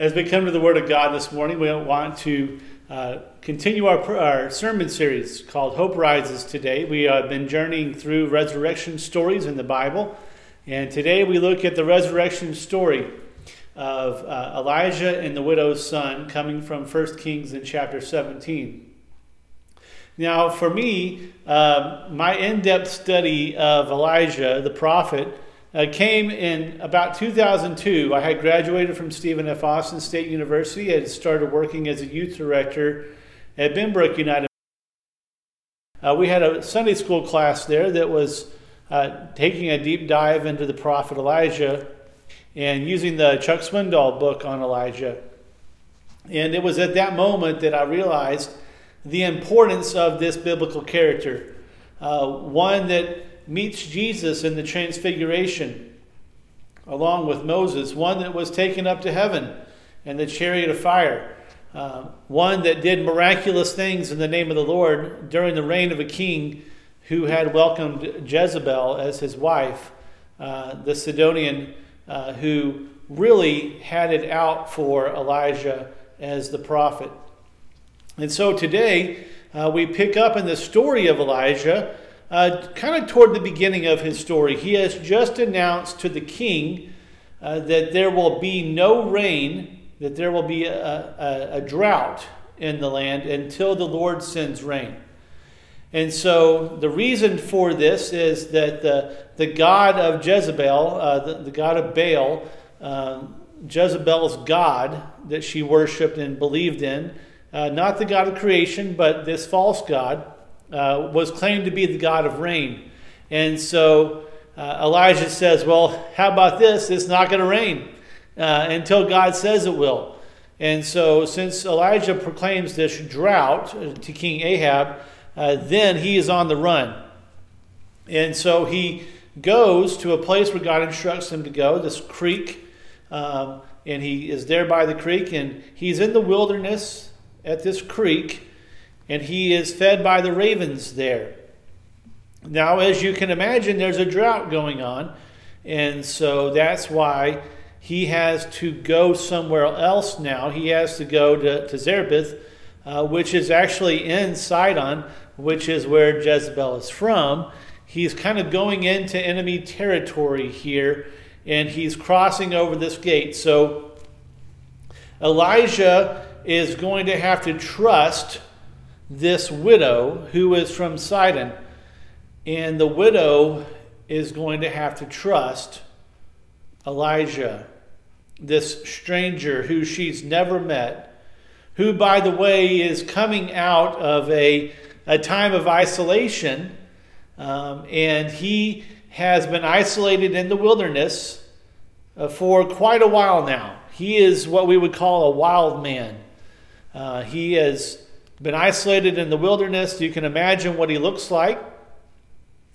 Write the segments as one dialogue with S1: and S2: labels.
S1: As we come to the Word of God this morning, we want to uh, continue our, our sermon series called Hope Rises today. We have been journeying through resurrection stories in the Bible, and today we look at the resurrection story of uh, Elijah and the widow's son coming from 1 Kings in chapter 17. Now, for me, uh, my in depth study of Elijah, the prophet, uh, came in about 2002. I had graduated from Stephen F. Austin State University. I had started working as a youth director at Benbrook United. Uh, we had a Sunday school class there that was uh, taking a deep dive into the prophet Elijah and using the Chuck Swindoll book on Elijah. And it was at that moment that I realized the importance of this biblical character. Uh, one that meets Jesus in the Transfiguration, along with Moses, one that was taken up to heaven in the chariot of fire, uh, one that did miraculous things in the name of the Lord during the reign of a king who had welcomed Jezebel as his wife, uh, the Sidonian uh, who really had it out for Elijah as the prophet. And so today uh, we pick up in the story of Elijah uh, kind of toward the beginning of his story. He has just announced to the king uh, that there will be no rain, that there will be a, a, a, drought in the land until the Lord sends rain. And so the reason for this is that the, the god of Jezebel, uh, the, the, god of Baal, um, Jezebel's god that she worshiped and believed in, uh, not the God of creation, but this false God, uh, was claimed to be the God of rain. And so uh, Elijah says, Well, how about this? It's not going to rain uh, until God says it will. And so, since Elijah proclaims this drought to King Ahab, uh, then he is on the run. And so he goes to a place where God instructs him to go, this creek. Um, and he is there by the creek, and he's in the wilderness at this creek and he is fed by the ravens there. Now, as you can imagine, there's a drought going on, and so that's why he has to go somewhere else now. He has to go to, to Zarephath, uh, which is actually in Sidon, which is where Jezebel is from. He's kind of going into enemy territory here, and he's crossing over this gate. So Elijah is going to have to trust this widow who is from Sidon. And the widow is going to have to trust Elijah, this stranger who she's never met, who, by the way, is coming out of a, a time of isolation. Um, and he has been isolated in the wilderness uh, for quite a while now. He is what we would call a wild man. Uh, he is been isolated in the wilderness. You can imagine what he looks like,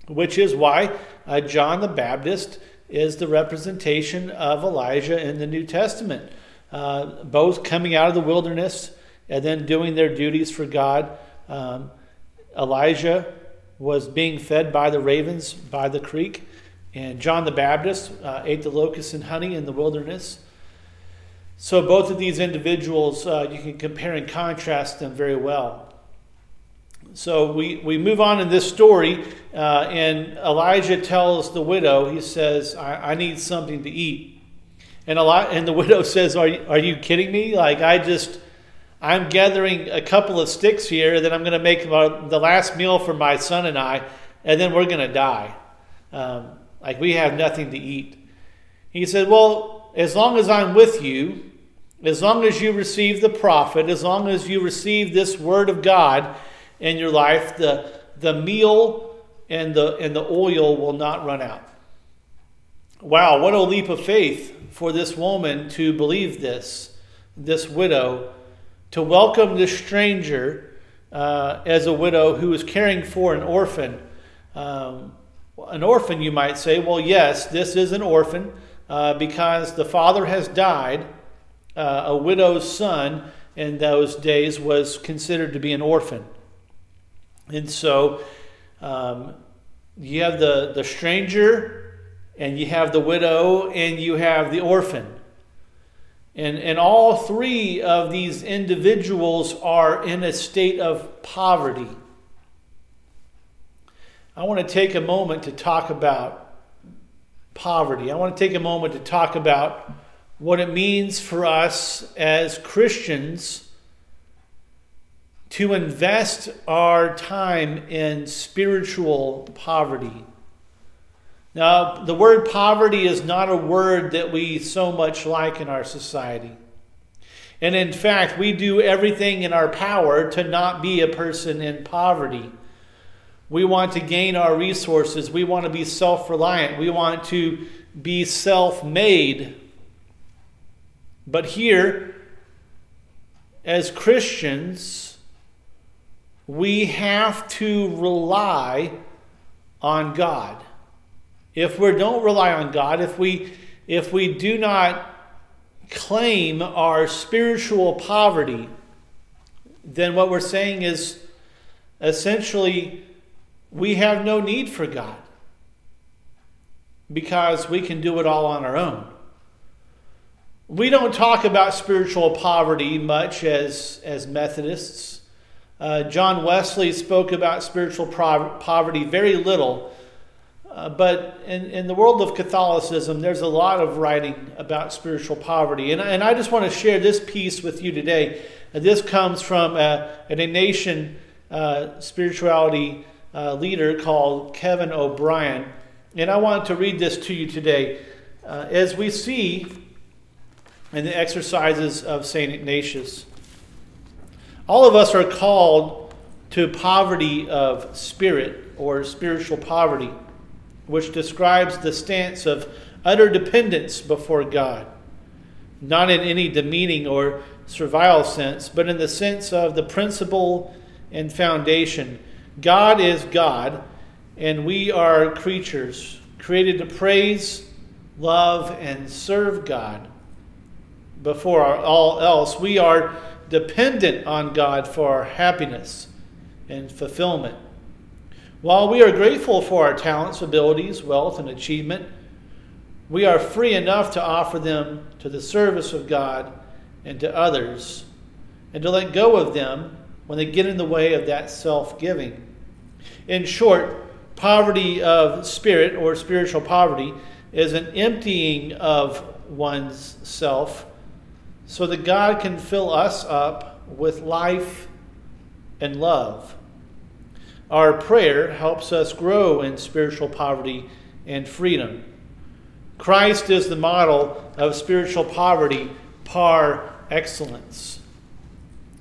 S1: which is why uh, John the Baptist is the representation of Elijah in the New Testament. Uh, both coming out of the wilderness and then doing their duties for God. Um, Elijah was being fed by the ravens by the creek, and John the Baptist uh, ate the locusts and honey in the wilderness. So both of these individuals, uh, you can compare and contrast them very well. So we, we move on in this story, uh, and Elijah tells the widow, he says, I, I need something to eat. And, Eli- and the widow says, are are you kidding me? Like, I just, I'm gathering a couple of sticks here, then I'm going to make the last meal for my son and I, and then we're going to die. Um, like, we have nothing to eat. He said, Well, as long as I'm with you, as long as you receive the prophet, as long as you receive this word of God in your life, the, the meal and the, and the oil will not run out. Wow, what a leap of faith for this woman to believe this, this widow, to welcome this stranger uh, as a widow who is caring for an orphan. Um, an orphan, you might say, well, yes, this is an orphan uh, because the father has died. Uh, a widow's son in those days was considered to be an orphan. And so um, you have the, the stranger, and you have the widow, and you have the orphan. And, and all three of these individuals are in a state of poverty. I want to take a moment to talk about poverty. I want to take a moment to talk about what it means for us as Christians to invest our time in spiritual poverty. Now, the word poverty is not a word that we so much like in our society. And in fact, we do everything in our power to not be a person in poverty. We want to gain our resources. We want to be self reliant. We want to be self made. But here, as Christians, we have to rely on God if we don't rely on God, if we if we do not claim our spiritual poverty, then what we're saying is essentially we have no need for God because we can do it all on our own. We don't talk about spiritual poverty much as, as Methodists. Uh, John Wesley spoke about spiritual poverty very little uh, but in, in the world of Catholicism, there's a lot of writing about spiritual poverty. And, and I just want to share this piece with you today. Uh, this comes from a, Ignatian uh, spirituality uh, leader called Kevin O'Brien. And I want to read this to you today. Uh, as we see in the exercises of St. Ignatius, all of us are called to poverty of spirit or spiritual poverty which describes the stance of utter dependence before God, not in any demeaning or servile sense, but in the sense of the principle and foundation. God is God, and we are creatures created to praise, love, and serve God. Before all else, we are dependent on God for our happiness and fulfillment. While we are grateful for our talents, abilities, wealth, and achievement, we are free enough to offer them to the service of God and to others, and to let go of them when they get in the way of that self giving. In short, poverty of spirit or spiritual poverty is an emptying of one's self so that God can fill us up with life and love. Our prayer helps us grow in spiritual poverty and freedom. Christ is the model of spiritual poverty par excellence.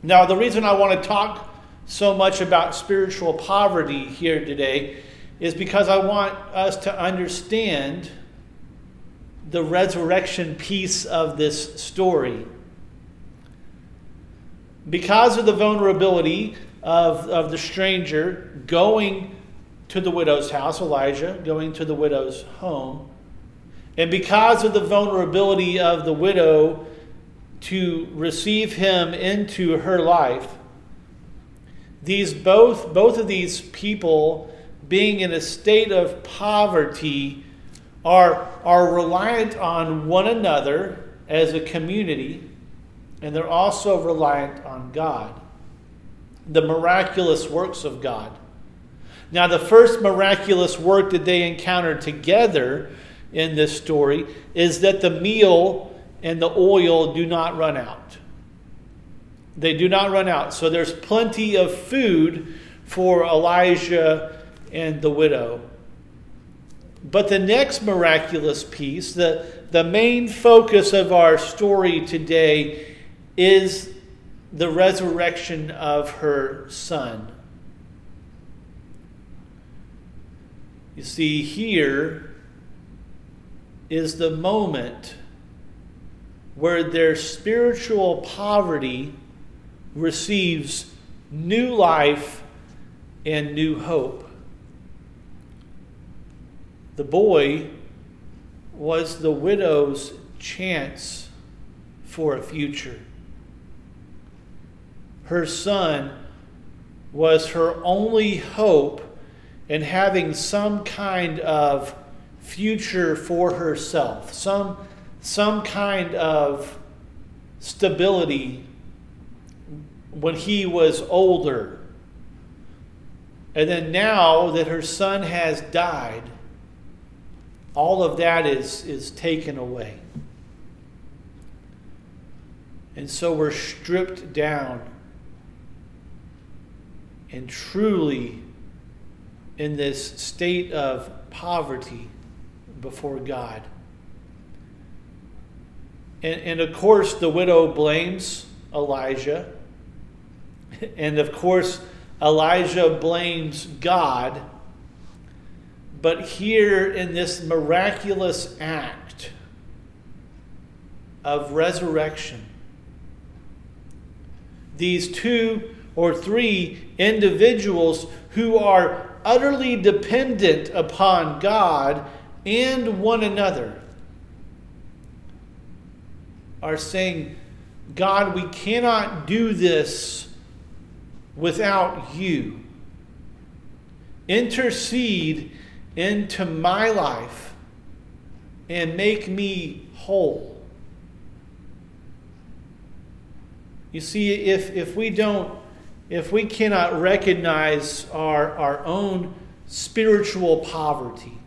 S1: Now, the reason I want to talk so much about spiritual poverty here today is because I want us to understand the resurrection piece of this story. Because of the vulnerability of, of the stranger going to the widow's house, Elijah going to the widow's home. And because of the vulnerability of the widow to receive him into her life, these both, both of these people being in a state of poverty are, are reliant on one another as a community, and they're also reliant on God the miraculous works of God. Now, the first miraculous work that they encountered together in this story is that the meal and the oil do not run out. They do not run out. So there's plenty of food for Elijah and the widow. But the next miraculous piece, the, the main focus of our story today, is the resurrection of her son. You see, here is the moment where their spiritual poverty receives new life and new hope. The boy was the widow's chance for a future her son was her only hope in having some kind of future for herself, some, some kind of stability when he was older. And then now that her son has died, all of that is, is taken away. And so we're stripped down and truly in this state of poverty before God. And, and of course, the widow blames Elijah. And of course, Elijah blames God. But here in this miraculous act of resurrection, these two or three individuals who are utterly dependent upon God and one another are saying, God, we cannot do this without you. Intercede into my life and make me whole. You see, if, if we don't, if we cannot recognize our, our own spiritual poverty,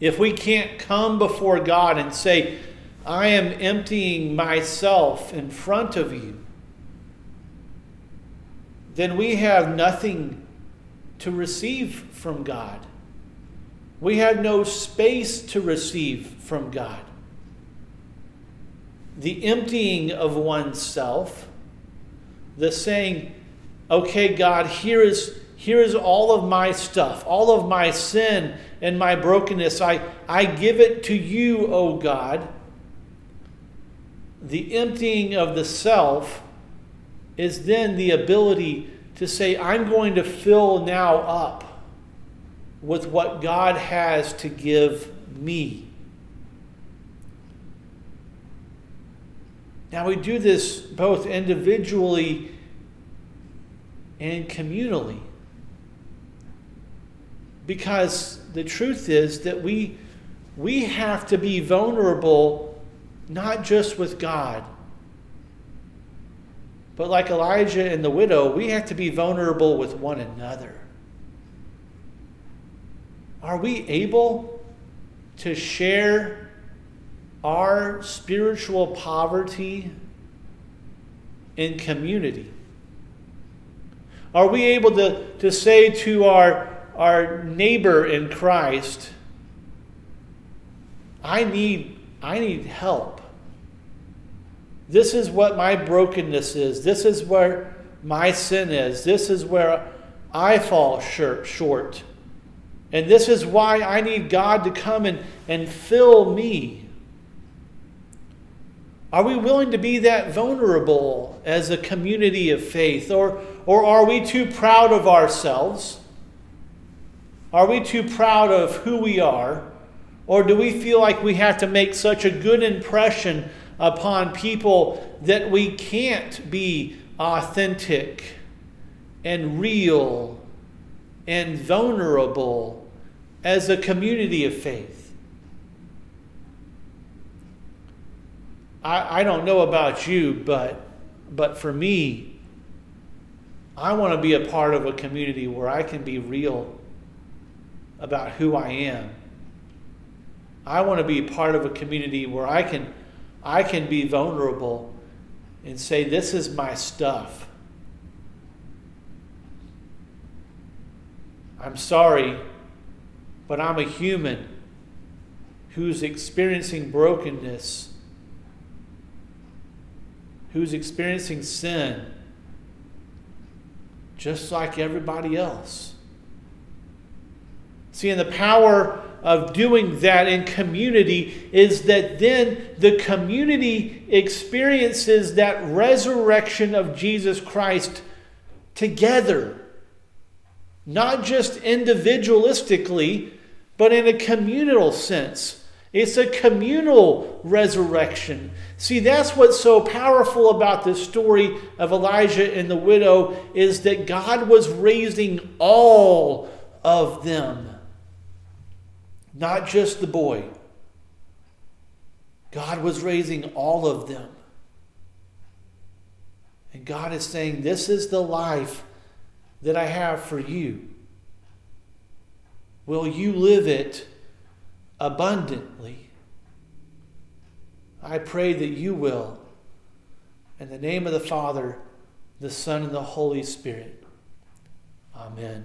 S1: if we can't come before God and say, I am emptying myself in front of you, then we have nothing to receive from God. We have no space to receive from God. The emptying of oneself, the saying, okay, God, here is, here is all of my stuff, all of my sin and my brokenness. I, I give it to you, O God. The emptying of the self is then the ability to say, I'm going to fill now up with what God has to give me. Now, we do this both individually and communally. Because the truth is that we, we have to be vulnerable not just with God, but like Elijah and the widow, we have to be vulnerable with one another. Are we able to share our spiritual poverty in community? Are we able to, to say to our, our neighbor in Christ, I need, I need help? This is what my brokenness is. This is where my sin is. This is where I fall short. And this is why I need God to come and, and fill me. Are we willing to be that vulnerable as a community of faith? Or, or are we too proud of ourselves? Are we too proud of who we are? Or do we feel like we have to make such a good impression upon people that we can't be authentic and real and vulnerable as a community of faith. I, I don't know about you, but, but for me, I want to be a part of a community where I can be real about who I am. I want to be part of a community where I can I can be vulnerable and say, This is my stuff. I'm sorry, but I'm a human who's experiencing brokenness, who's experiencing sin, just like everybody else. See, in the power of doing that in community is that then the community experiences that resurrection of Jesus Christ together. Not just individualistically, but in a communal sense. It's a communal resurrection. See, that's what's so powerful about this story of Elijah and the widow is that God was raising all of them not just the boy. God was raising all of them. And God is saying, This is the life that I have for you. Will you live it abundantly? I pray that you will. In the name of the Father, the Son, and the Holy Spirit. Amen.